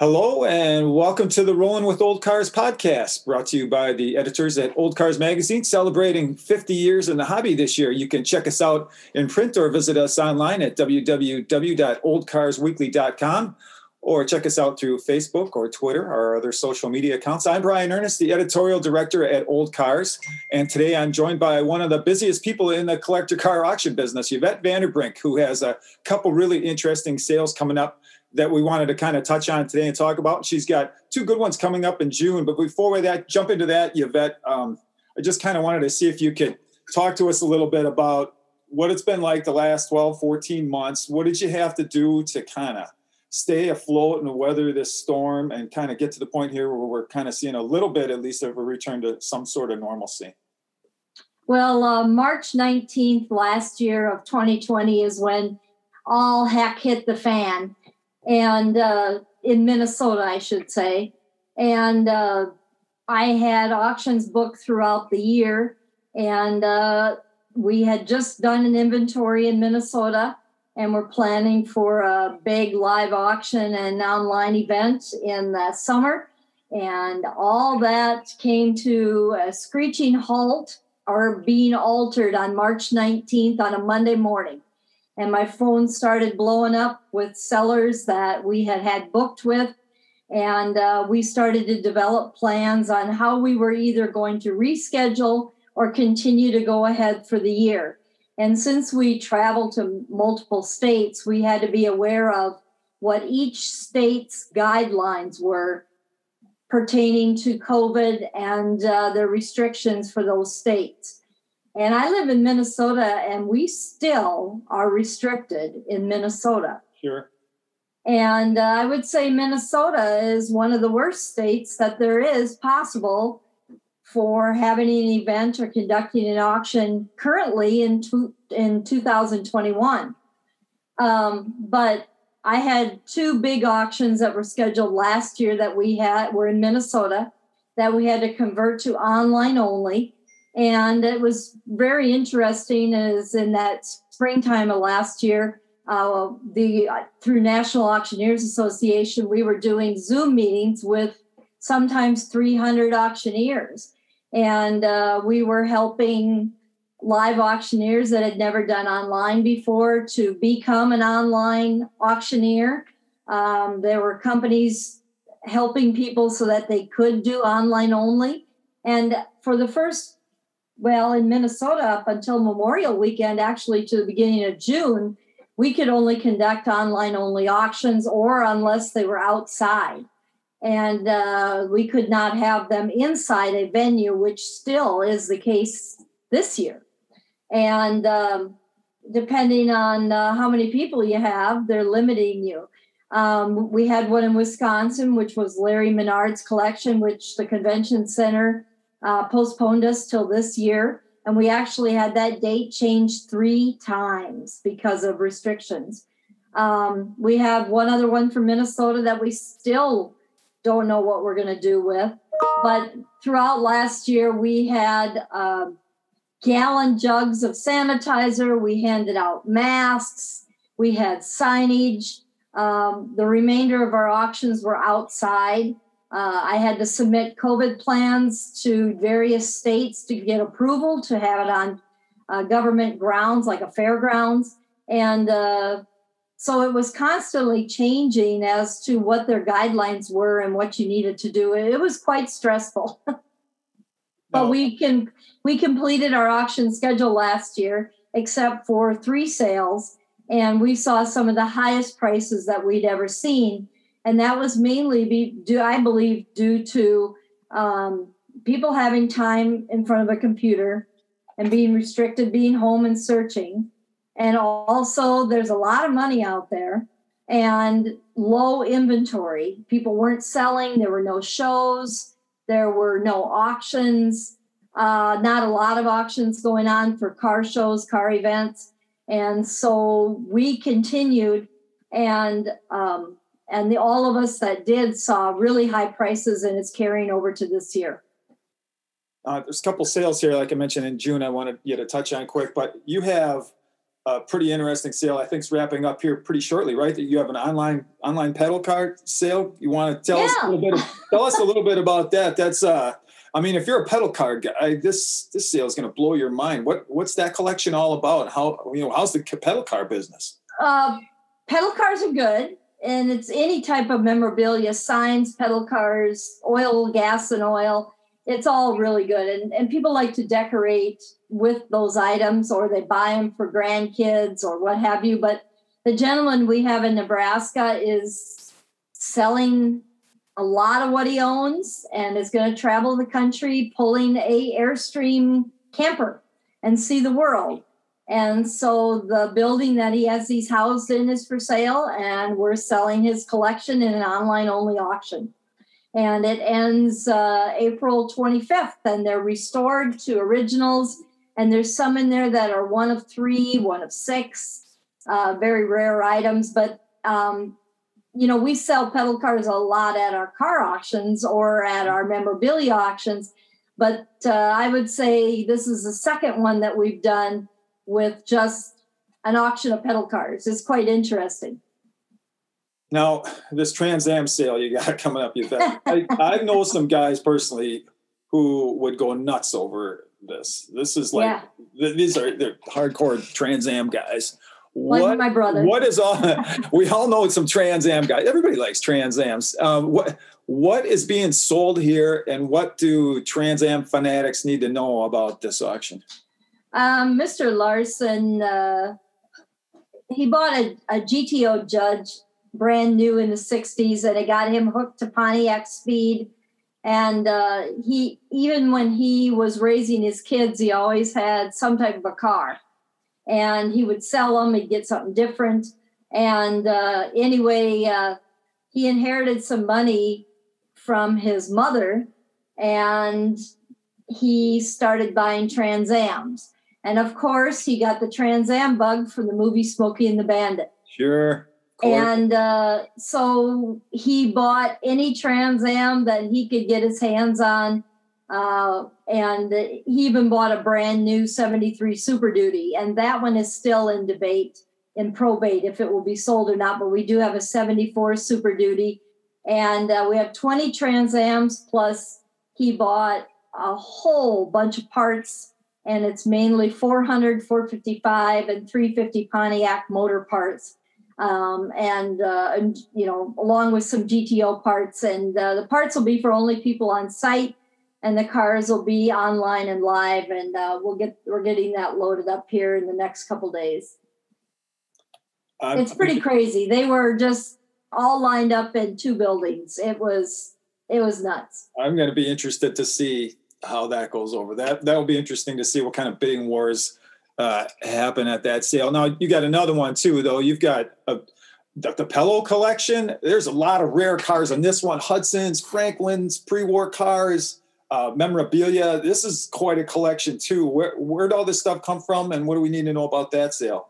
Hello and welcome to the Rolling with Old Cars podcast, brought to you by the editors at Old Cars Magazine, celebrating 50 years in the hobby this year. You can check us out in print or visit us online at www.oldcarsweekly.com or check us out through Facebook or Twitter or other social media accounts. I'm Brian Earnest, the editorial director at Old Cars, and today I'm joined by one of the busiest people in the collector car auction business, Yvette Vanderbrink, who has a couple really interesting sales coming up that we wanted to kind of touch on today and talk about. She's got two good ones coming up in June. But before we that jump into that, Yvette, um, I just kind of wanted to see if you could talk to us a little bit about what it's been like the last 12, 14 months. What did you have to do to kind of stay afloat and weather this storm and kind of get to the point here where we're kind of seeing a little bit, at least, of a return to some sort of normalcy? Well, uh, March 19th last year of 2020 is when all heck hit the fan and uh, in Minnesota, I should say. And uh, I had auctions booked throughout the year, and uh, we had just done an inventory in Minnesota, and we're planning for a big live auction and online event in the summer. And all that came to a screeching halt or being altered on March 19th on a Monday morning and my phone started blowing up with sellers that we had had booked with. And uh, we started to develop plans on how we were either going to reschedule or continue to go ahead for the year. And since we travel to multiple states we had to be aware of what each state's guidelines were pertaining to covid and uh, the restrictions for those states and I live in Minnesota, and we still are restricted in Minnesota. Sure. And uh, I would say Minnesota is one of the worst states that there is possible for having an event or conducting an auction currently in, two, in 2021. Um, but I had two big auctions that were scheduled last year that we had were in Minnesota that we had to convert to online only and it was very interesting as in that springtime of last year uh, the uh, through national auctioneers association we were doing zoom meetings with sometimes 300 auctioneers. And uh, we were helping live auctioneers that had never done online before to become an online auctioneer. Um, there were companies helping people so that they could do online only. And for the first well, in Minnesota, up until Memorial Weekend, actually to the beginning of June, we could only conduct online only auctions or unless they were outside. And uh, we could not have them inside a venue, which still is the case this year. And um, depending on uh, how many people you have, they're limiting you. Um, we had one in Wisconsin, which was Larry Menard's collection, which the convention center uh, postponed us till this year. And we actually had that date changed three times because of restrictions. Um, we have one other one from Minnesota that we still don't know what we're going to do with. But throughout last year, we had uh, gallon jugs of sanitizer, we handed out masks, we had signage. Um, the remainder of our auctions were outside. Uh, I had to submit COVID plans to various states to get approval to have it on uh, government grounds like a fairgrounds. And uh, so it was constantly changing as to what their guidelines were and what you needed to do. It was quite stressful. but we can we completed our auction schedule last year, except for three sales, and we saw some of the highest prices that we'd ever seen and that was mainly be do I believe due to um, people having time in front of a computer and being restricted, being home and searching, and also there's a lot of money out there and low inventory. People weren't selling. There were no shows. There were no auctions. Uh, not a lot of auctions going on for car shows, car events, and so we continued and um, and the, all of us that did saw really high prices and it's carrying over to this year uh, there's a couple sales here like i mentioned in june i wanted you to touch on quick but you have a pretty interesting sale. I think it's wrapping up here pretty shortly, right? That you have an online online pedal car sale. You want to tell Yeah. us a little bit? Of, tell us a little bit about that. That's uh, I mean, if you're a pedal car guy, this this sale is going to blow your mind. What what's that collection all about? How you know how's the pedal car business? Uh, pedal cars are good, and it's any type of memorabilia, signs, pedal cars, oil, gas, and oil. It's all really good, and and people like to decorate with those items, or they buy them for grandkids or what have you. But the gentleman we have in Nebraska is selling a lot of what he owns, and is going to travel the country pulling a airstream camper and see the world. And so the building that he has these housed in is for sale, and we're selling his collection in an online only auction. And it ends uh, April 25th, and they're restored to originals. And there's some in there that are one of three, one of six, uh, very rare items. But, um, you know, we sell pedal cars a lot at our car auctions or at our memorabilia auctions. But uh, I would say this is the second one that we've done with just an auction of pedal cars. It's quite interesting. Now, this Trans Am sale you got coming up, you bet. I, I know some guys personally who would go nuts over this. This is like Yeah. th- these are they're hardcore Trans Am guys. Like What my brother. what is all? we all know some Trans Am guys. Everybody likes Trans Ams. Um, what what is being sold here, and what do Trans Am fanatics need to know about this auction? Um, Mr. Larson, uh, he bought a, a GTO Judge brand new in the 60s and it got him hooked to Pontiac Speed. And uh, he, even when he was raising his kids, he always had some type of a car. And he would sell them, he'd get something different. And uh, anyway, uh, he inherited some money from his mother and he started buying Trans Ams. And of course, he got the Trans Am bug from the movie Smokey and the Bandit. Sure. And uh, so he bought any Trans Am that he could get his hands on. Uh, and he even bought a brand new 73 Super Duty. And that one is still in debate in probate if it will be sold or not. But we do have a 74 Super Duty. And uh, we have 20 Trans Ams, plus he bought a whole bunch of parts and it's mainly 400, 455, and 350 Pontiac motor parts. Um, and, uh, and, you know, along with some GTO parts. And uh, the parts will be for only people on site, and the cars will be online and live. And uh, we'll get we're getting that loaded up here in the next couple days. I'm- It's pretty crazy. They were just all lined up in two buildings. It was it was nuts. I'm going to be interested to see how that goes over. That that will be interesting to see what kind of bidding wars uh, happen at that sale. Now you got another one too, though. You've got a, the, the Pello collection. There's a lot of rare cars on this one: Hudson's, Franklin's, pre-war cars, uh, memorabilia. This is quite a collection too. Where where'd all this stuff come from, and what do we need to know about that sale?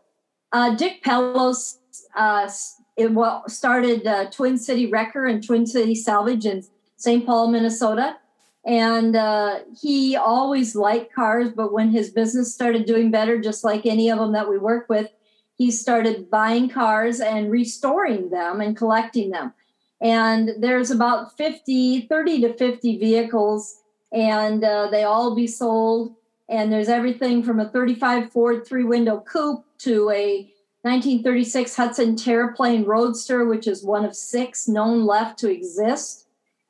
Uh, Dick Pellos uh, it well, started uh, Twin City Wrecker and Twin City Salvage in St. Paul, Minnesota. And uh, he always liked cars, but when his business started doing better, just like any of them that we work with, he started buying cars and restoring them and collecting them. And there's about 50, 30 to 50 vehicles, and uh, they all be sold. And there's everything from a 35 Ford three window coupe to a 1936 Hudson Terraplane Roadster, which is one of six known left to exist.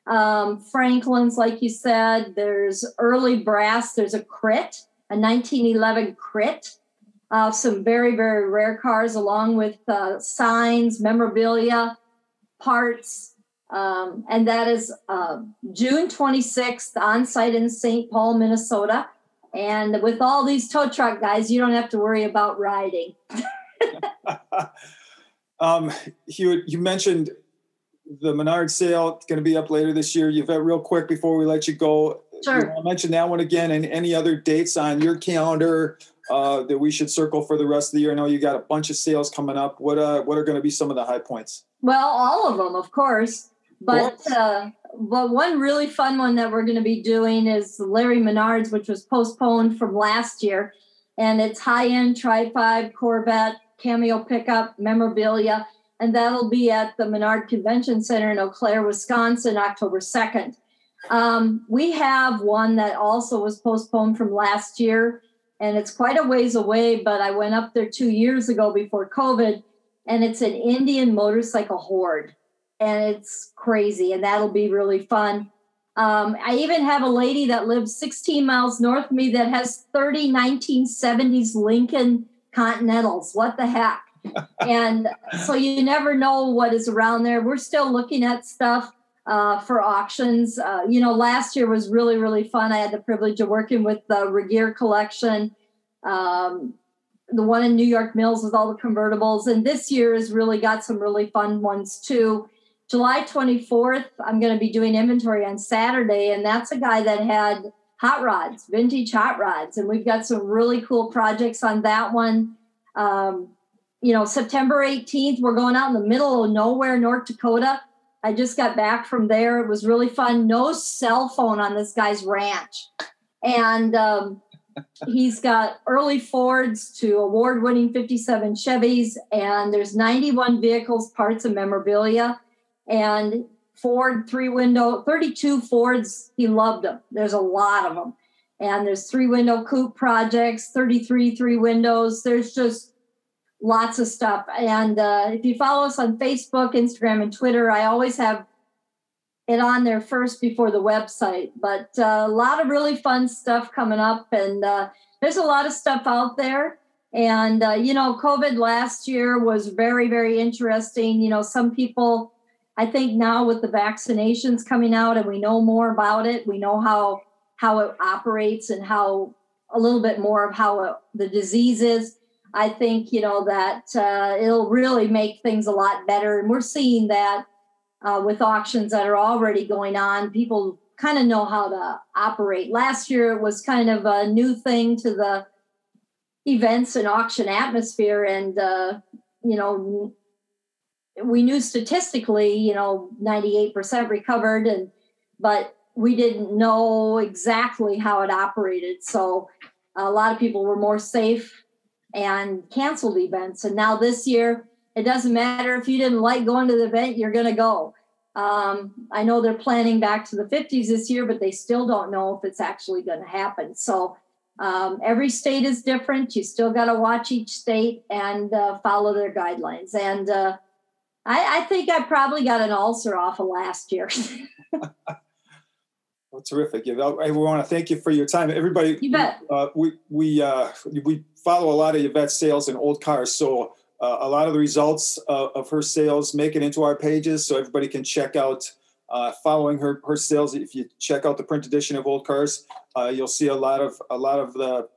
Um, Franklin's, like you said, there's early brass, there's a KRIT, a 1911 KRIT, uh, some very, very rare cars, along with uh, signs, memorabilia, parts. Um, and that is uh, June 26th on site in St. Paul, Minnesota. And with all these tow truck guys, you don't have to worry about riding. um, you you mentioned the Menard sale going to be up later this year. You've got real quick before we let you go. Sure. Wanna mention that one again, and any other dates on your calendar uh, that we should circle for the rest of the year. I know you got a bunch of sales coming up. What uh, what are going to be some of the high points? Well, all of them, of course. But uh, but one really fun one that we're going to be doing is Larry Menard's, which was postponed from last year, and it's high end Tri 5 Corvette, Cameo pickup, memorabilia. And that'll be at the Menard Convention Center in Eau Claire, Wisconsin, October 2nd. Um, we have one that also was postponed from last year, and it's quite a ways away, but I went up there two years ago before COVID, and it's an Indian motorcycle horde, and it's crazy, and that'll be really fun. Um, I even have a lady that lives 16 miles north of me that has 30 1970s Lincoln Continentals. What the heck? And so you never know what is around there. We're still looking at stuff uh, for auctions. Uh, you know, last year was really, really fun. I had the privilege of working with the Regier collection, um, the one in New York Mills with all the convertibles. And this year has really got some really fun ones too. July 24th, I'm going to be doing inventory on Saturday, and that's a guy that had hot rods, vintage hot rods. And we've got some really cool projects on that one. Um, you know, September 18th, we're going out in the middle of nowhere, North Dakota I just got back from there. It was really fun. No cell phone on this guy's ranch. And um, he's got early Fords to award winning 57 Chevys, and there's 91 vehicles, parts, and memorabilia. And Ford three window, 32 Fords, he loved them. There's a lot of them. And there's three window coupe projects, 33 three windows. There's just lots of stuff. And uh, if you follow us on Facebook, Instagram, and Twitter, I always have it on there first before the website. But uh, a lot of really fun stuff coming up, and uh, there's a lot of stuff out there. And uh, you know, COVID last year was very, very interesting. You know, some people, I think now with the vaccinations coming out, and we know more about it, we know how how it operates and how a little bit more of how it, the disease is I think you know that uh, it'll really make things a lot better, and we're seeing that uh, with auctions that are already going on. People kind of know how to operate. Last year it was kind of a new thing to the events and auction atmosphere, and uh, you know we knew statistically, you know, 98% recovered, and but we didn't know exactly how it operated. So a lot of people were more safe and canceled events. And now this year, it doesn't matter if you didn't like going to the event, you're going to go. Um, I know they're planning back to the 50s this year, but they still don't know if it's actually going to happen. So um, every state is different. You still got to watch each state and uh, follow their guidelines. And uh, I, I, think I probably got an ulcer off of last year. well, terrific. We want to thank you for your time. Everybody, you bet. Uh, we we uh, we follow a lot of Yvette's sales in old cars. So uh, a lot of the results uh, of her sales make it into our pages so everybody can check out uh, following her, her sales. If you check out the print edition of old cars, uh, you'll see a lot of a lot of the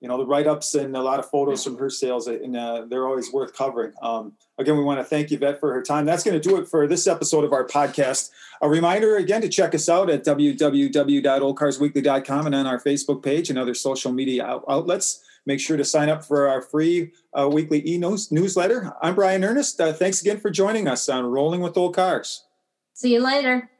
you know the write-ups and a lot of photos from her sales and uh, they're always worth covering um, again we want to thank yvette for her time that's going to do it for this episode of our podcast a reminder again to check us out at www.oldcarsweekly.com and on our facebook page and other social media out- outlets Make sure to sign up for our free uh, weekly e newsletter. I'm Brian Earnest. Uh, thanks again for joining us on Rolling with Old Cars. See you later.